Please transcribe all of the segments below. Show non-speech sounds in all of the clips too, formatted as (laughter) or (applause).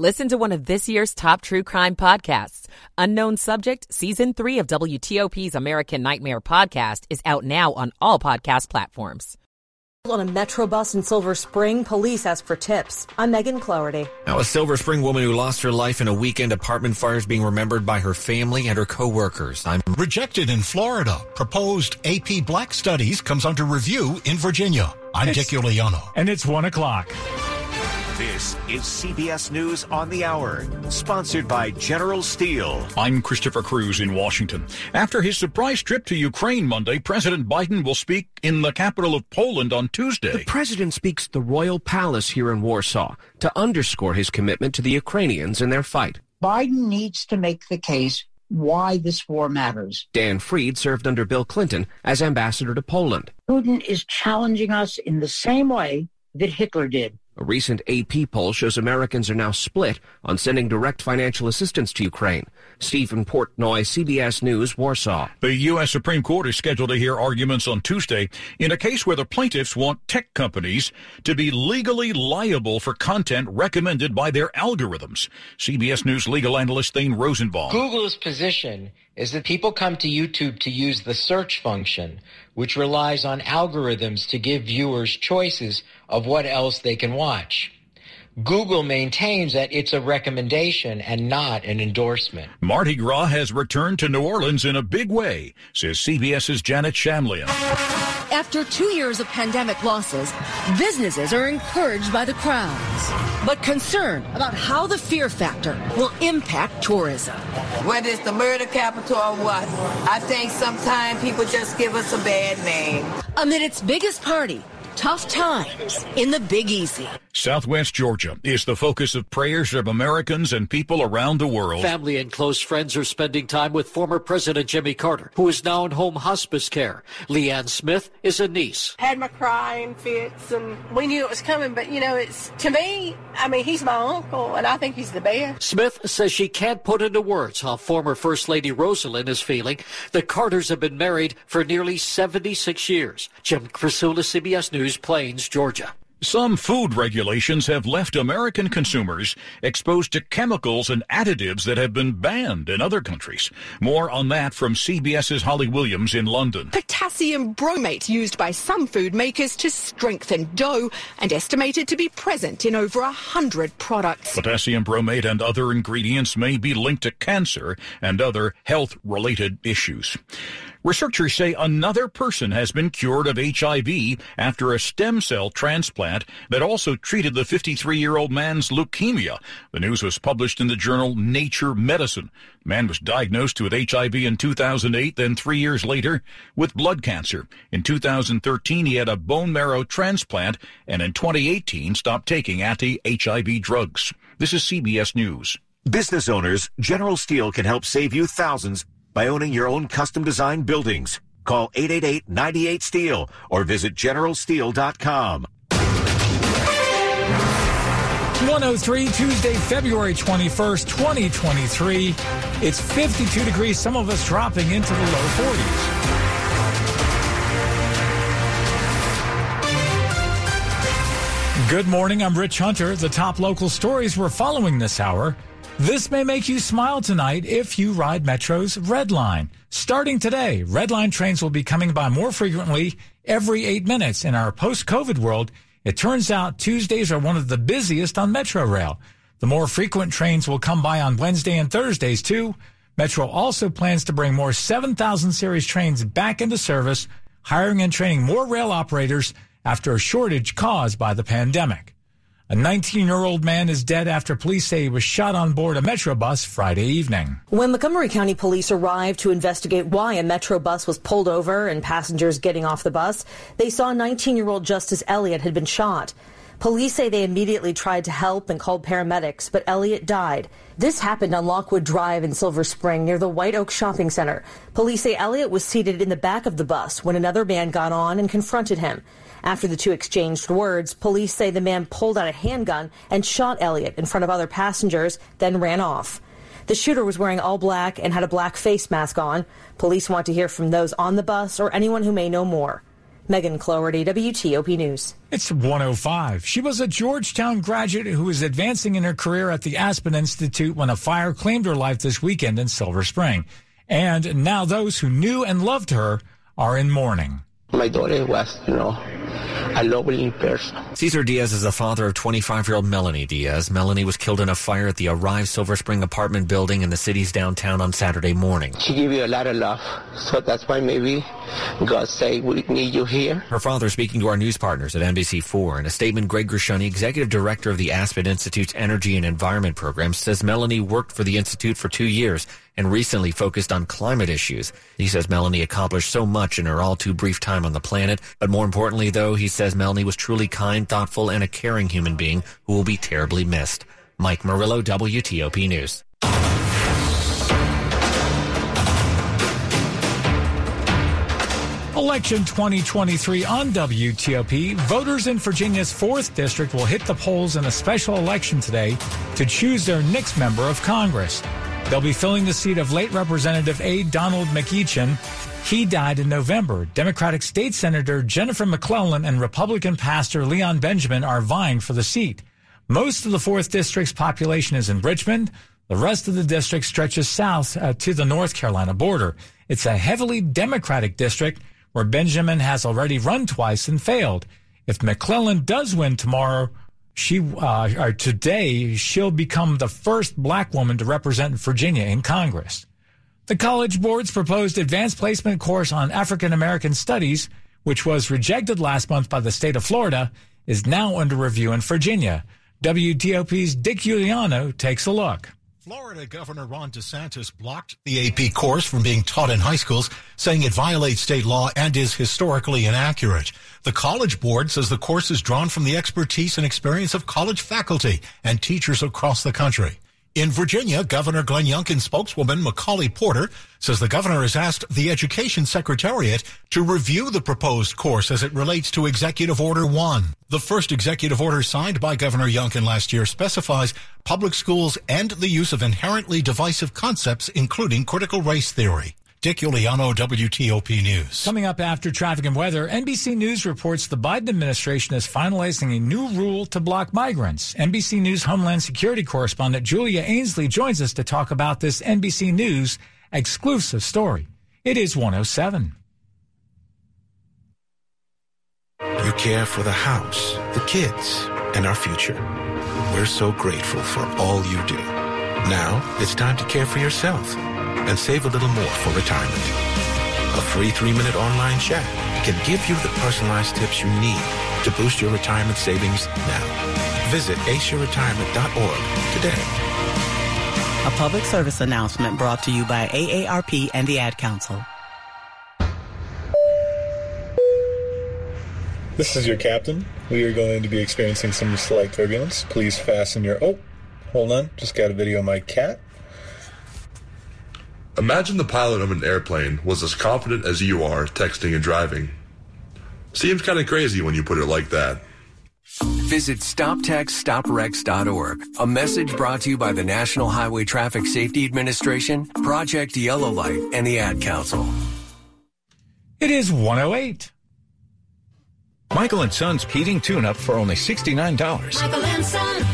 Listen to one of this year's top true crime podcasts. Unknown Subject, Season 3 of WTOP's American Nightmare podcast is out now on all podcast platforms. On a metro bus in Silver Spring, police ask for tips. I'm Megan Cloherty. Now, a Silver Spring woman who lost her life in a weekend apartment fire is being remembered by her family and her coworkers. I'm rejected in Florida. Proposed AP Black Studies comes under review in Virginia. I'm it's, Dick Uliano. And it's one o'clock. This is CBS News on the Hour, sponsored by General Steel. I'm Christopher Cruz in Washington. After his surprise trip to Ukraine Monday, President Biden will speak in the capital of Poland on Tuesday. The president speaks at the Royal Palace here in Warsaw to underscore his commitment to the Ukrainians in their fight. Biden needs to make the case why this war matters. Dan Fried served under Bill Clinton as ambassador to Poland. Putin is challenging us in the same way that Hitler did. A recent AP poll shows Americans are now split on sending direct financial assistance to Ukraine. Stephen Portnoy, CBS News, Warsaw. The U.S. Supreme Court is scheduled to hear arguments on Tuesday in a case where the plaintiffs want tech companies to be legally liable for content recommended by their algorithms. CBS News legal analyst Thane Rosenbaum. Google's position is that people come to YouTube to use the search function, which relies on algorithms to give viewers choices of what else they can watch. Google maintains that it's a recommendation and not an endorsement. Mardi Gras has returned to New Orleans in a big way, says CBS's Janet Shamlian. After two years of pandemic losses, businesses are encouraged by the crowds, but concerned about how the fear factor will impact tourism. Whether it's the murder capital or what, I think sometimes people just give us a bad name. Amid its biggest party, tough times in the Big Easy. Southwest Georgia is the focus of prayers of Americans and people around the world. Family and close friends are spending time with former President Jimmy Carter, who is now in home hospice care. Leanne Smith is a niece. Had my crying fits, and we knew it was coming, but you know, it's to me, I mean, he's my uncle, and I think he's the best. Smith says she can't put into words how former First Lady Rosalynn is feeling. The Carters have been married for nearly 76 years. Jim Krasula, CBS News, Plains, Georgia. Some food regulations have left American consumers exposed to chemicals and additives that have been banned in other countries. More on that from CBS's Holly Williams in London. Potassium bromate used by some food makers to strengthen dough and estimated to be present in over a hundred products. Potassium bromate and other ingredients may be linked to cancer and other health-related issues. Researchers say another person has been cured of HIV after a stem cell transplant that also treated the 53 year old man's leukemia. The news was published in the journal Nature Medicine. The man was diagnosed with HIV in 2008, then three years later with blood cancer. In 2013, he had a bone marrow transplant, and in 2018 stopped taking anti-HIV drugs. This is CBS News. Business owners, General Steel can help save you thousands by owning your own custom designed buildings. Call 888-98-STEEL or visit generalsteel.com. 103 Tuesday, February 21st, 2023. It's 52 degrees, some of us dropping into the low 40s. Good morning, I'm Rich Hunter. The top local stories we're following this hour. This may make you smile tonight if you ride Metro's Red Line. Starting today, Red Line trains will be coming by more frequently every eight minutes. In our post-COVID world, it turns out Tuesdays are one of the busiest on Metro Rail. The more frequent trains will come by on Wednesday and Thursdays too. Metro also plans to bring more 7000 series trains back into service, hiring and training more rail operators after a shortage caused by the pandemic. A 19-year-old man is dead after police say he was shot on board a Metro bus Friday evening. When Montgomery County police arrived to investigate why a Metro bus was pulled over and passengers getting off the bus, they saw 19-year-old Justice Elliott had been shot. Police say they immediately tried to help and called paramedics, but Elliot died. This happened on Lockwood Drive in Silver Spring near the White Oak Shopping Center. Police say Elliot was seated in the back of the bus when another man got on and confronted him. After the two exchanged words, police say the man pulled out a handgun and shot Elliot in front of other passengers, then ran off. The shooter was wearing all black and had a black face mask on. Police want to hear from those on the bus or anyone who may know more. Megan Cloherty, WTOP News. It's 105. She was a Georgetown graduate who was advancing in her career at the Aspen Institute when a fire claimed her life this weekend in Silver Spring. And now those who knew and loved her are in mourning. My daughter was, you know, a lovely person. Cesar Diaz is the father of 25-year-old Melanie Diaz. Melanie was killed in a fire at the Arrive Silver Spring apartment building in the city's downtown on Saturday morning. She gave you a lot of love, so that's why maybe God say we need you here. Her father speaking to our news partners at NBC4. In a statement, Greg Gershuny, executive director of the Aspen Institute's Energy and Environment Program, says Melanie worked for the Institute for two years and recently focused on climate issues. He says Melanie accomplished so much in her all too brief time on the planet. But more importantly, though, he says Melanie was truly kind, thoughtful, and a caring human being who will be terribly missed. Mike Murillo, WTOP News. Election 2023 on WTOP. Voters in Virginia's 4th District will hit the polls in a special election today to choose their next member of Congress. They'll be filling the seat of late Representative A. Donald McEachin. He died in November. Democratic State Senator Jennifer McClellan and Republican Pastor Leon Benjamin are vying for the seat. Most of the 4th District's population is in Richmond. The rest of the district stretches south uh, to the North Carolina border. It's a heavily Democratic district where Benjamin has already run twice and failed. If McClellan does win tomorrow, she uh, or today she'll become the first black woman to represent Virginia in Congress. The College Board's proposed advanced placement course on African American studies, which was rejected last month by the state of Florida, is now under review in Virginia. WTOP's Dick Uliano takes a look. Florida Governor Ron DeSantis blocked the AP course from being taught in high schools, saying it violates state law and is historically inaccurate. The College Board says the course is drawn from the expertise and experience of college faculty and teachers across the country. In Virginia, Governor Glenn Youngkin's spokeswoman, Macaulay Porter, says the governor has asked the Education Secretariat to review the proposed course as it relates to Executive Order 1. The first executive order signed by Governor Youngkin last year specifies public schools and the use of inherently divisive concepts, including critical race theory. Dick Uliano, WTOP News. Coming up after traffic and weather, NBC News reports the Biden administration is finalizing a new rule to block migrants. NBC News Homeland Security correspondent Julia Ainsley joins us to talk about this NBC News exclusive story. It is 107. You care for the house, the kids, and our future. We're so grateful for all you do. Now it's time to care for yourself and save a little more for retirement. A free three-minute online chat can give you the personalized tips you need to boost your retirement savings now. Visit aceyourretirement.org today. A public service announcement brought to you by AARP and the Ad Council. This is your captain. We are going to be experiencing some slight turbulence. Please fasten your... Oh, hold on. Just got a video of my cat. Imagine the pilot of an airplane was as confident as you are texting and driving. Seems kind of crazy when you put it like that. Visit StopTextStopWrecks.org. A message brought to you by the National Highway Traffic Safety Administration, Project Yellow Light, and the Ad Council. It is 108. Michael and Son's heating tune-up for only $69. Michael and Son.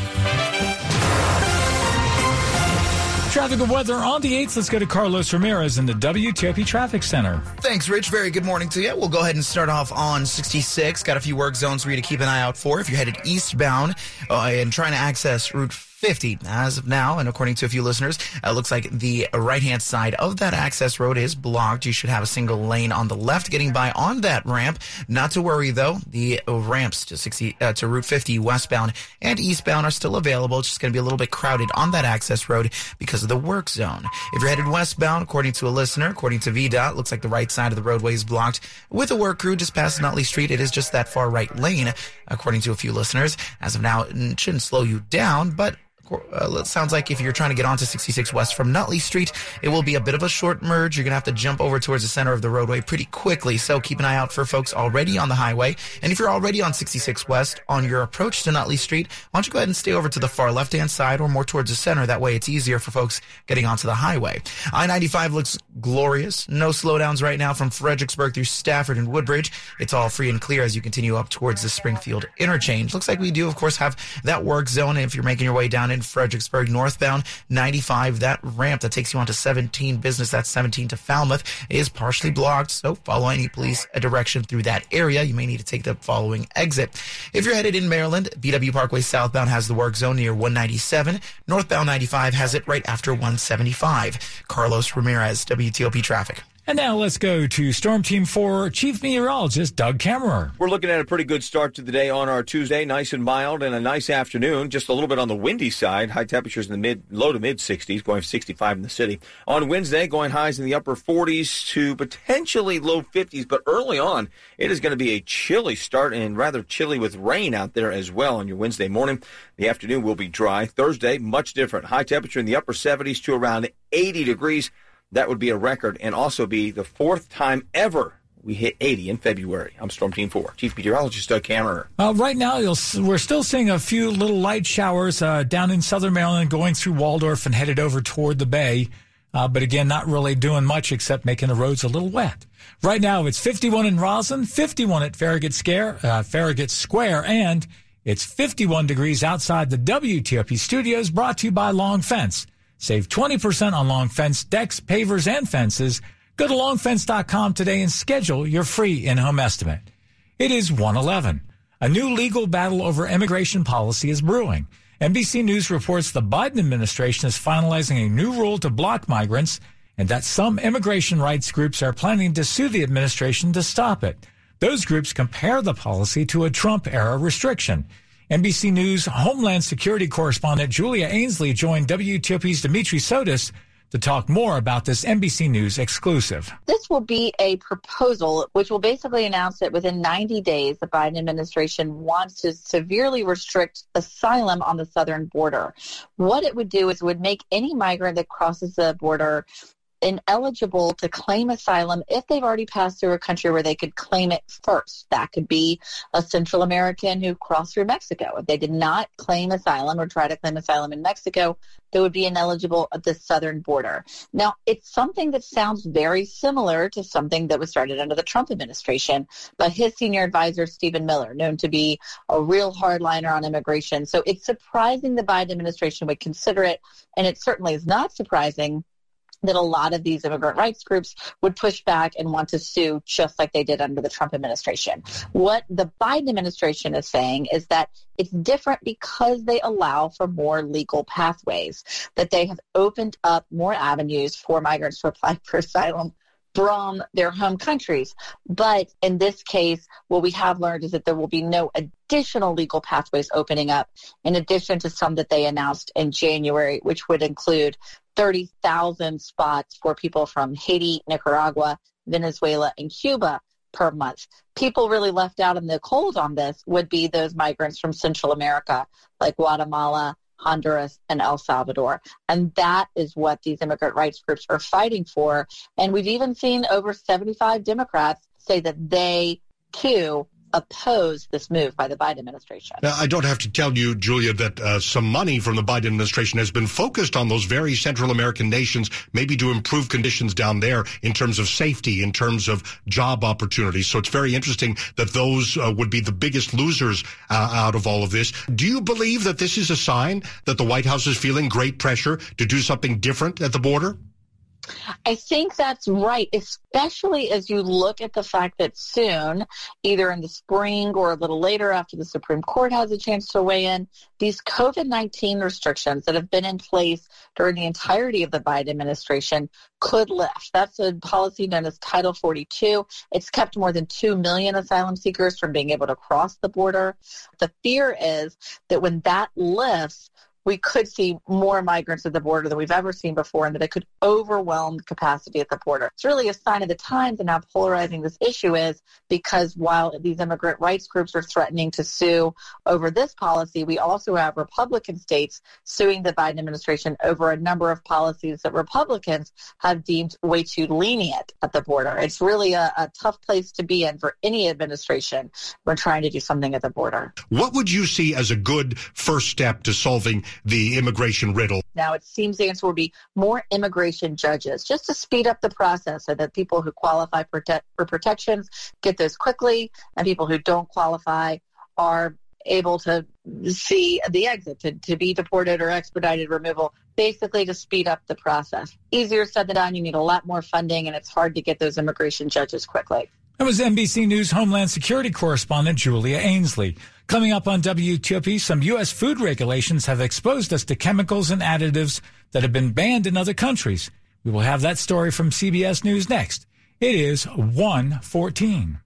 Traffic and weather on the 8th. Let's go to Carlos Ramirez in the WTOP Traffic Center. Thanks, Rich. Very good morning to you. We'll go ahead and start off on 66. Got a few work zones for you to keep an eye out for if you're headed eastbound uh, and trying to access Route 50 as of now. And according to a few listeners, it looks like the right hand side of that access road is blocked. You should have a single lane on the left getting by on that ramp. Not to worry though, the ramps to 60 uh, to Route 50 westbound and eastbound are still available. It's just going to be a little bit crowded on that access road because of the work zone. If you're headed westbound, according to a listener, according to VDOT, looks like the right side of the roadway is blocked with a work crew just past Nutley Street. It is just that far right lane, according to a few listeners. As of now, it shouldn't slow you down, but uh, it sounds like if you're trying to get onto 66 West from Nutley Street, it will be a bit of a short merge. You're going to have to jump over towards the center of the roadway pretty quickly. So keep an eye out for folks already on the highway. And if you're already on 66 West on your approach to Nutley Street, why don't you go ahead and stay over to the far left hand side or more towards the center? That way it's easier for folks getting onto the highway. I 95 looks glorious. No slowdowns right now from Fredericksburg through Stafford and Woodbridge. It's all free and clear as you continue up towards the Springfield interchange. Looks like we do, of course, have that work zone if you're making your way down in Fredericksburg northbound 95. That ramp that takes you onto 17 business, that's 17 to Falmouth, is partially blocked. So follow any police direction through that area. You may need to take the following exit. If you're headed in Maryland, BW Parkway southbound has the work zone near 197. Northbound 95 has it right after 175. Carlos Ramirez, WTOP traffic. And now let's go to Storm Team 4 Chief Meteorologist Doug Kammerer. We're looking at a pretty good start to the day on our Tuesday. Nice and mild and a nice afternoon. Just a little bit on the windy side. High temperatures in the mid, low to mid 60s, going 65 in the city. On Wednesday, going highs in the upper 40s to potentially low 50s. But early on, it is going to be a chilly start and rather chilly with rain out there as well on your Wednesday morning. The afternoon will be dry. Thursday, much different. High temperature in the upper 70s to around 80 degrees. That would be a record and also be the fourth time ever we hit 80 in February. I'm Storm Team 4, Chief Meteorologist Doug Kammerer. Uh, right now, we're still seeing a few little light showers uh, down in southern Maryland going through Waldorf and headed over toward the bay. Uh, but again, not really doing much except making the roads a little wet. Right now, it's 51 in Rosslyn, 51 at Farragut, Scare, uh, Farragut Square, and it's 51 degrees outside the WTOP studios brought to you by Long Fence. Save 20% on long fence decks, pavers, and fences. Go to longfence.com today and schedule your free in-home estimate. It is 111. A new legal battle over immigration policy is brewing. NBC News reports the Biden administration is finalizing a new rule to block migrants and that some immigration rights groups are planning to sue the administration to stop it. Those groups compare the policy to a Trump era restriction. NBC News Homeland Security correspondent Julia Ainsley joined WTOP's Dimitri Sotis to talk more about this NBC News exclusive. This will be a proposal which will basically announce that within 90 days, the Biden administration wants to severely restrict asylum on the southern border. What it would do is it would make any migrant that crosses the border ineligible to claim asylum if they've already passed through a country where they could claim it first. That could be a Central American who crossed through Mexico. If they did not claim asylum or try to claim asylum in Mexico, they would be ineligible at the southern border. Now, it's something that sounds very similar to something that was started under the Trump administration by his senior advisor, Stephen Miller, known to be a real hardliner on immigration. So it's surprising the Biden administration would consider it, and it certainly is not surprising that a lot of these immigrant rights groups would push back and want to sue just like they did under the Trump administration. What the Biden administration is saying is that it's different because they allow for more legal pathways, that they have opened up more avenues for migrants to apply for asylum from their home countries. But in this case, what we have learned is that there will be no additional legal pathways opening up in addition to some that they announced in January, which would include 30,000 spots for people from Haiti, Nicaragua, Venezuela, and Cuba per month. People really left out in the cold on this would be those migrants from Central America, like Guatemala, Honduras, and El Salvador. And that is what these immigrant rights groups are fighting for. And we've even seen over 75 Democrats say that they too oppose this move by the Biden administration. Now, I don't have to tell you, Julia, that uh, some money from the Biden administration has been focused on those very Central American nations, maybe to improve conditions down there in terms of safety, in terms of job opportunities. So it's very interesting that those uh, would be the biggest losers uh, out of all of this. Do you believe that this is a sign that the White House is feeling great pressure to do something different at the border? I think that's right, especially as you look at the fact that soon, either in the spring or a little later after the Supreme Court has a chance to weigh in, these COVID 19 restrictions that have been in place during the entirety of the Biden administration could lift. That's a policy known as Title 42. It's kept more than 2 million asylum seekers from being able to cross the border. The fear is that when that lifts, we could see more migrants at the border than we've ever seen before and that it could overwhelm capacity at the border. It's really a sign of the times and how polarizing this issue is because while these immigrant rights groups are threatening to sue over this policy, we also have Republican states suing the Biden administration over a number of policies that Republicans have deemed way too lenient at the border. It's really a, a tough place to be in for any administration when trying to do something at the border. What would you see as a good first step to solving the immigration riddle. Now, it seems the answer will be more immigration judges, just to speed up the process so that people who qualify for, te- for protections get those quickly, and people who don't qualify are able to see the exit, to, to be deported or expedited removal, basically to speed up the process. Easier said than done. You need a lot more funding, and it's hard to get those immigration judges quickly. That was NBC News Homeland Security correspondent Julia Ainsley. Coming up on WTOP, some U.S. food regulations have exposed us to chemicals and additives that have been banned in other countries. We will have that story from CBS News next. It is 114.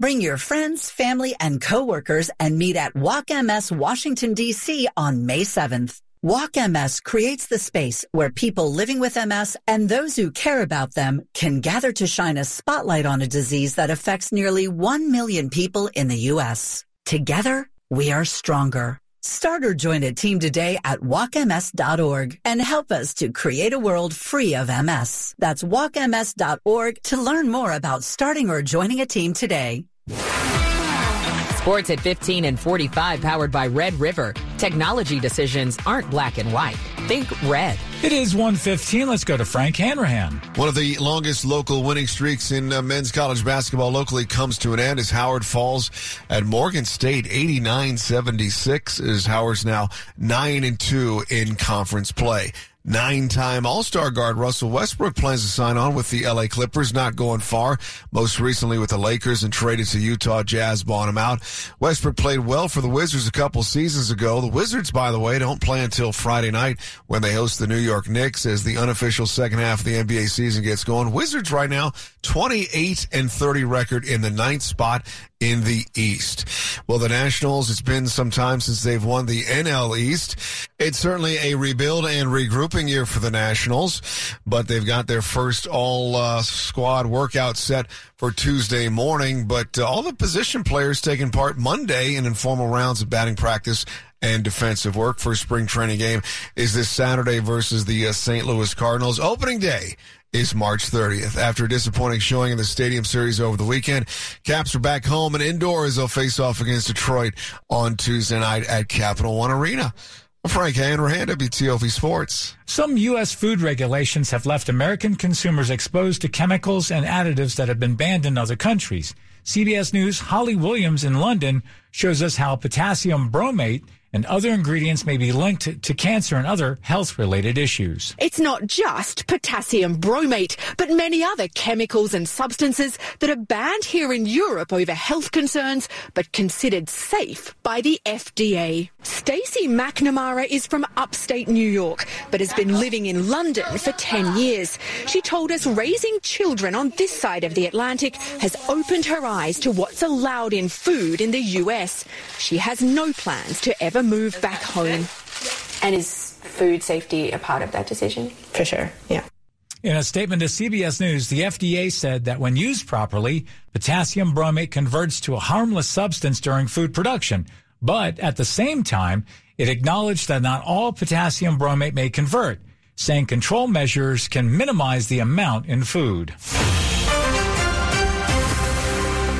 Bring your friends, family, and coworkers and meet at Walk Washington, D.C. on May 7th. Walk MS creates the space where people living with MS and those who care about them can gather to shine a spotlight on a disease that affects nearly 1 million people in the U.S. Together, we are stronger. Start or join a team today at walkms.org and help us to create a world free of MS. That's walkms.org to learn more about starting or joining a team today. Sports at 15 and 45 powered by Red River. Technology decisions aren't black and white. Think red. It is 115. Let's go to Frank Hanrahan. One of the longest local winning streaks in uh, men's college basketball locally comes to an end as Howard falls at Morgan State 89-76 as Howard's now 9 and 2 in conference play. Nine-time All-Star guard Russell Westbrook plans to sign on with the LA Clippers, not going far. Most recently with the Lakers and traded to Utah Jazz, bought him out. Westbrook played well for the Wizards a couple seasons ago. The Wizards, by the way, don't play until Friday night when they host the New York Knicks as the unofficial second half of the NBA season gets going. Wizards right now, 28 and 30 record in the ninth spot in the East. Well, the Nationals, it's been some time since they've won the NL East. It's certainly a rebuild and regrouping year for the Nationals, but they've got their first all uh, squad workout set for Tuesday morning. But uh, all the position players taking part Monday in informal rounds of batting practice and defensive work. for spring training game is this Saturday versus the uh, St. Louis Cardinals. Opening day is March 30th. After a disappointing showing in the Stadium Series over the weekend, Caps are back home and indoors. They'll face off against Detroit on Tuesday night at Capital One Arena. Frank Hanrahan, WTOP Sports. Some U.S. food regulations have left American consumers exposed to chemicals and additives that have been banned in other countries. CBS News' Holly Williams in London shows us how potassium bromate and other ingredients may be linked to cancer and other health related issues. It's not just potassium bromate, but many other chemicals and substances that are banned here in Europe over health concerns, but considered safe by the FDA. Stacey McNamara is from upstate New York, but has been living in London for 10 years. She told us raising children on this side of the Atlantic has opened her eyes to what's allowed in food in the US. She has no plans to ever move back home. And is food safety a part of that decision? For sure, yeah. In a statement to CBS News, the FDA said that when used properly, potassium bromate converts to a harmless substance during food production. But at the same time, it acknowledged that not all potassium bromate may convert, saying control measures can minimize the amount in food.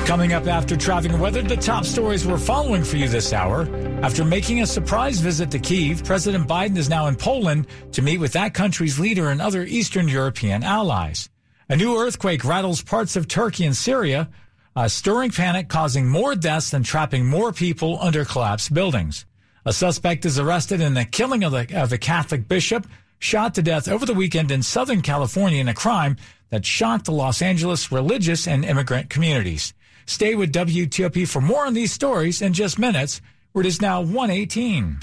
Coming up after and weather, the top stories we're following for you this hour. After making a surprise visit to Kiev, President Biden is now in Poland to meet with that country's leader and other Eastern European allies. A new earthquake rattles parts of Turkey and Syria, uh, stirring panic, causing more deaths and trapping more people under collapsed buildings. A suspect is arrested in the killing of, the, of a Catholic bishop shot to death over the weekend in Southern California in a crime that shocked the Los Angeles religious and immigrant communities. Stay with WTOP for more on these stories in just minutes, where it is now 118.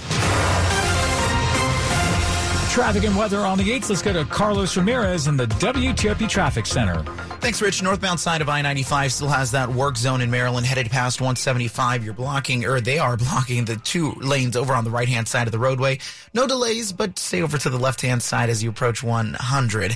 Traffic and weather on the 8th. Let's go to Carlos Ramirez in the WTOP Traffic Center. Thanks, Rich. Northbound side of I-95 still has that work zone in Maryland headed past 175. You're blocking, or they are (laughs) blocking the two lanes over on the right-hand side of the roadway. No delays, but stay over to the left-hand side as you approach 100.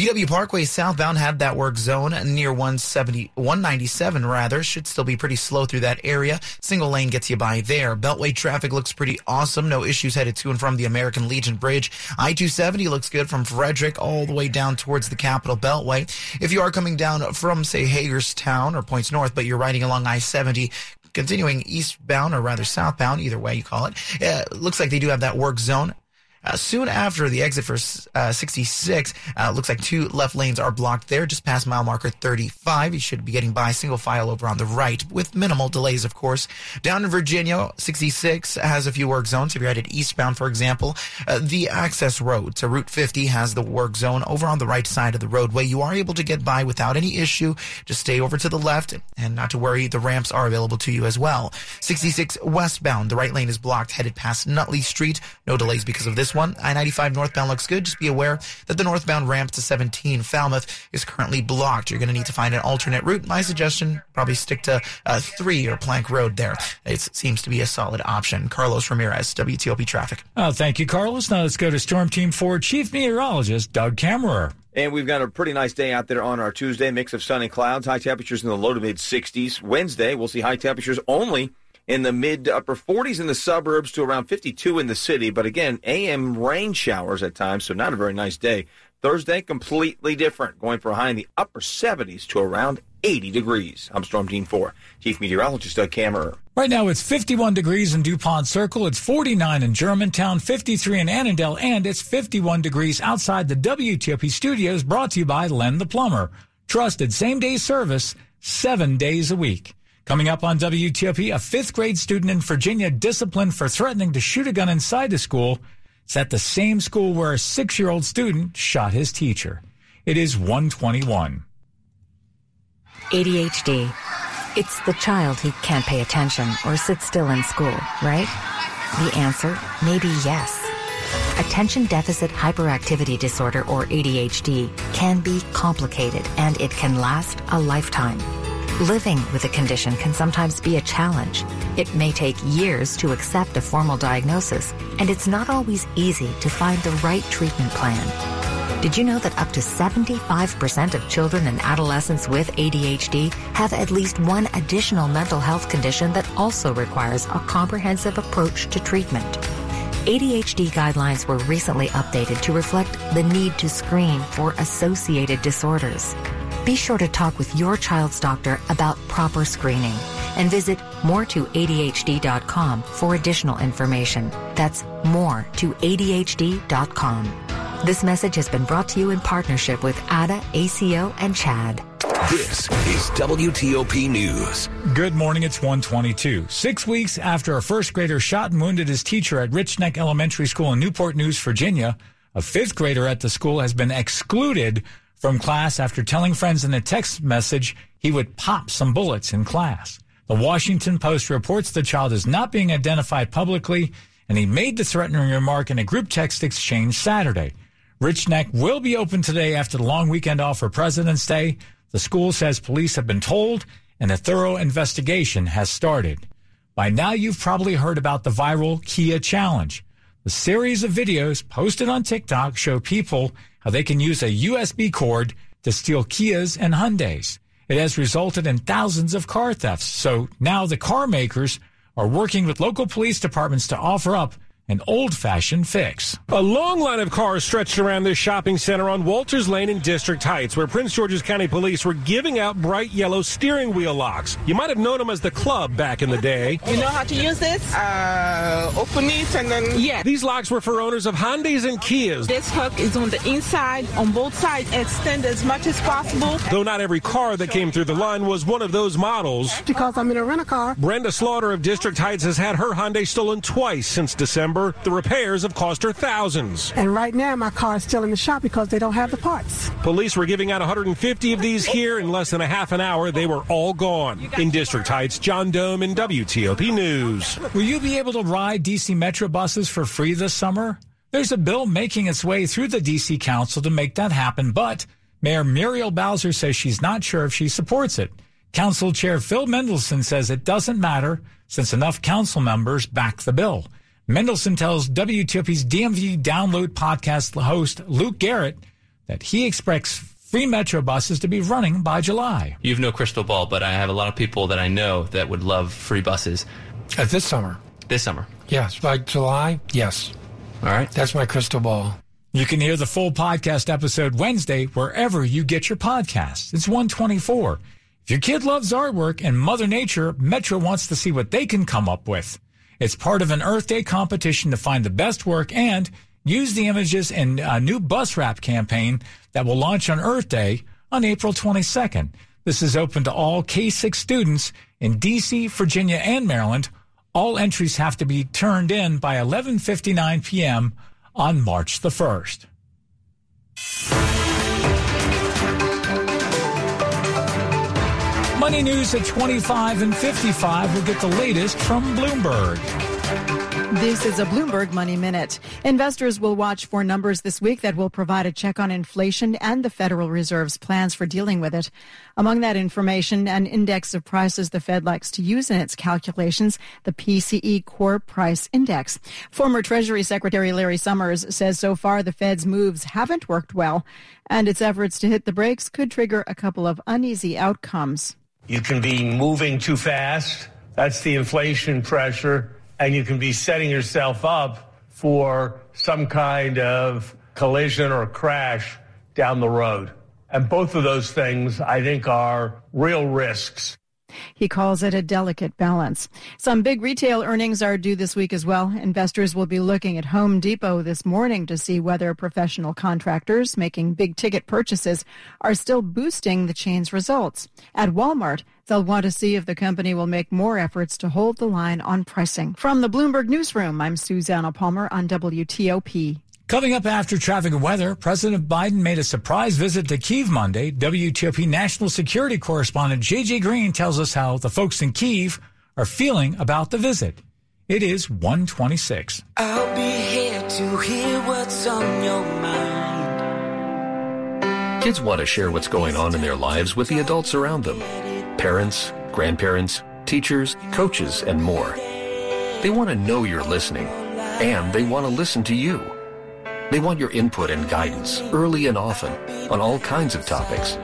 BW Parkway southbound had that work zone near 170, 197 rather. Should still be pretty slow through that area. Single lane gets you by there. Beltway traffic looks pretty awesome. No issues headed to and from the American Legion Bridge. I-270 looks good from Frederick all the way down towards the Capital Beltway. If you are coming down from, say, Hagerstown or points north, but you're riding along I-70, continuing eastbound or rather southbound, either way you call it, uh, looks like they do have that work zone uh, soon after the exit for uh, 66, uh, looks like two left lanes are blocked there, just past mile marker 35. You should be getting by single file over on the right, with minimal delays, of course. Down in Virginia, 66 has a few work zones. If you're headed eastbound, for example, uh, the access road to Route 50 has the work zone over on the right side of the roadway. You are able to get by without any issue. Just stay over to the left, and not to worry, the ramps are available to you as well. 66 westbound, the right lane is blocked, headed past Nutley Street. No delays because of this one. I-95 northbound looks good. Just be aware that the northbound ramp to 17 Falmouth is currently blocked. You're going to need to find an alternate route. My suggestion, probably stick to uh, 3 or Plank Road there. It seems to be a solid option. Carlos Ramirez, WTOP Traffic. Oh, thank you, Carlos. Now let's go to Storm Team 4 Chief Meteorologist Doug Kammerer. And we've got a pretty nice day out there on our Tuesday. Mix of sun and clouds. High temperatures in the low to mid 60s. Wednesday, we'll see high temperatures only in the mid to upper 40s in the suburbs to around 52 in the city. But again, AM rain showers at times, so not a very nice day. Thursday, completely different, going for a high in the upper 70s to around 80 degrees. I'm Storm Team 4, Chief Meteorologist Doug Kammerer. Right now, it's 51 degrees in DuPont Circle. It's 49 in Germantown, 53 in Annandale, and it's 51 degrees outside the WTOP studios brought to you by Len the Plumber. Trusted same day service, seven days a week. Coming up on WTOP, a fifth grade student in Virginia disciplined for threatening to shoot a gun inside the school. It's at the same school where a six year old student shot his teacher. It is 121. ADHD. It's the child who can't pay attention or sit still in school, right? The answer may be yes. Attention Deficit Hyperactivity Disorder, or ADHD, can be complicated and it can last a lifetime. Living with a condition can sometimes be a challenge. It may take years to accept a formal diagnosis, and it's not always easy to find the right treatment plan. Did you know that up to 75% of children and adolescents with ADHD have at least one additional mental health condition that also requires a comprehensive approach to treatment? ADHD guidelines were recently updated to reflect the need to screen for associated disorders. Be sure to talk with your child's doctor about proper screening and visit more2adhd.com for additional information. That's more to ADHD.com. This message has been brought to you in partnership with ADA, ACO, and CHAD. This is WTOP News. Good morning. It's 122. Six weeks after a first grader shot and wounded his teacher at Rich Neck Elementary School in Newport News, Virginia, a fifth grader at the school has been excluded from class after telling friends in a text message he would pop some bullets in class. The Washington Post reports the child is not being identified publicly, and he made the threatening remark in a group text exchange Saturday. Rich Neck will be open today after the long weekend off for President's Day. The school says police have been told and a thorough investigation has started. By now, you've probably heard about the viral Kia Challenge. The series of videos posted on TikTok show people how they can use a USB cord to steal Kias and Hyundais. It has resulted in thousands of car thefts. So now the car makers are working with local police departments to offer up an old fashioned fix. A long line of cars stretched around this shopping center on Walters Lane in District Heights, where Prince George's County Police were giving out bright yellow steering wheel locks. You might have known them as the club back in the day. You know how to use this? Uh, open it and then. Yeah. These locks were for owners of Hyundais and Kias. This hook is on the inside, on both sides, extend as much as possible. Though not every car that came through the line was one of those models. Because I'm in a rental car. Brenda Slaughter of District Heights has had her Hyundai stolen twice since December. Remember, the repairs have cost her thousands. And right now, my car is still in the shop because they don't have the parts. Police were giving out 150 of these here. In less than a half an hour, they were all gone. In District Heights, John Domen WTOP News. Will you be able to ride DC Metro buses for free this summer? There's a bill making its way through the DC Council to make that happen, but Mayor Muriel Bowser says she's not sure if she supports it. Council Chair Phil Mendelson says it doesn't matter since enough council members back the bill. Mendelson tells WTOP's DMV Download podcast host Luke Garrett that he expects free Metro buses to be running by July. You have no crystal ball, but I have a lot of people that I know that would love free buses. Uh, this summer? This summer. Yes. By July? Yes. All right. That's my crystal ball. You can hear the full podcast episode Wednesday wherever you get your podcasts. It's 124. If your kid loves artwork and Mother Nature, Metro wants to see what they can come up with. It's part of an Earth Day competition to find the best work and use the images in a new bus wrap campaign that will launch on Earth Day on April 22nd. This is open to all K6 students in DC, Virginia, and Maryland. All entries have to be turned in by 11:59 p.m. on March the 1st. Money news at 25 and 55 will get the latest from Bloomberg. This is a Bloomberg Money Minute. Investors will watch for numbers this week that will provide a check on inflation and the Federal Reserve's plans for dealing with it. Among that information, an index of prices the Fed likes to use in its calculations, the PCE Core Price Index. Former Treasury Secretary Larry Summers says so far the Fed's moves haven't worked well, and its efforts to hit the brakes could trigger a couple of uneasy outcomes. You can be moving too fast. That's the inflation pressure. And you can be setting yourself up for some kind of collision or crash down the road. And both of those things, I think, are real risks. He calls it a delicate balance. Some big retail earnings are due this week as well. Investors will be looking at Home Depot this morning to see whether professional contractors making big ticket purchases are still boosting the chain's results. At Walmart, they'll want to see if the company will make more efforts to hold the line on pricing. From the Bloomberg Newsroom, I'm Susanna Palmer on WTOP. Coming up after traffic and weather, President Biden made a surprise visit to Kiev Monday. WTOP national security correspondent JJ Green tells us how the folks in Kiev are feeling about the visit. It is 126. I'll be here to hear what's on your mind. Kids want to share what's going on in their lives with the adults around them. Parents, grandparents, teachers, coaches, and more. They want to know you're listening, and they want to listen to you. They want your input and guidance early and often on all kinds of topics.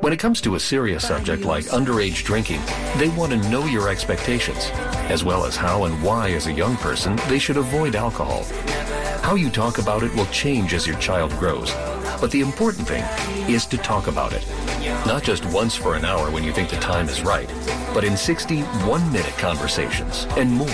When it comes to a serious subject like underage drinking, they want to know your expectations, as well as how and why as a young person they should avoid alcohol. How you talk about it will change as your child grows, but the important thing is to talk about it. Not just once for an hour when you think the time is right, but in 60 one-minute conversations and more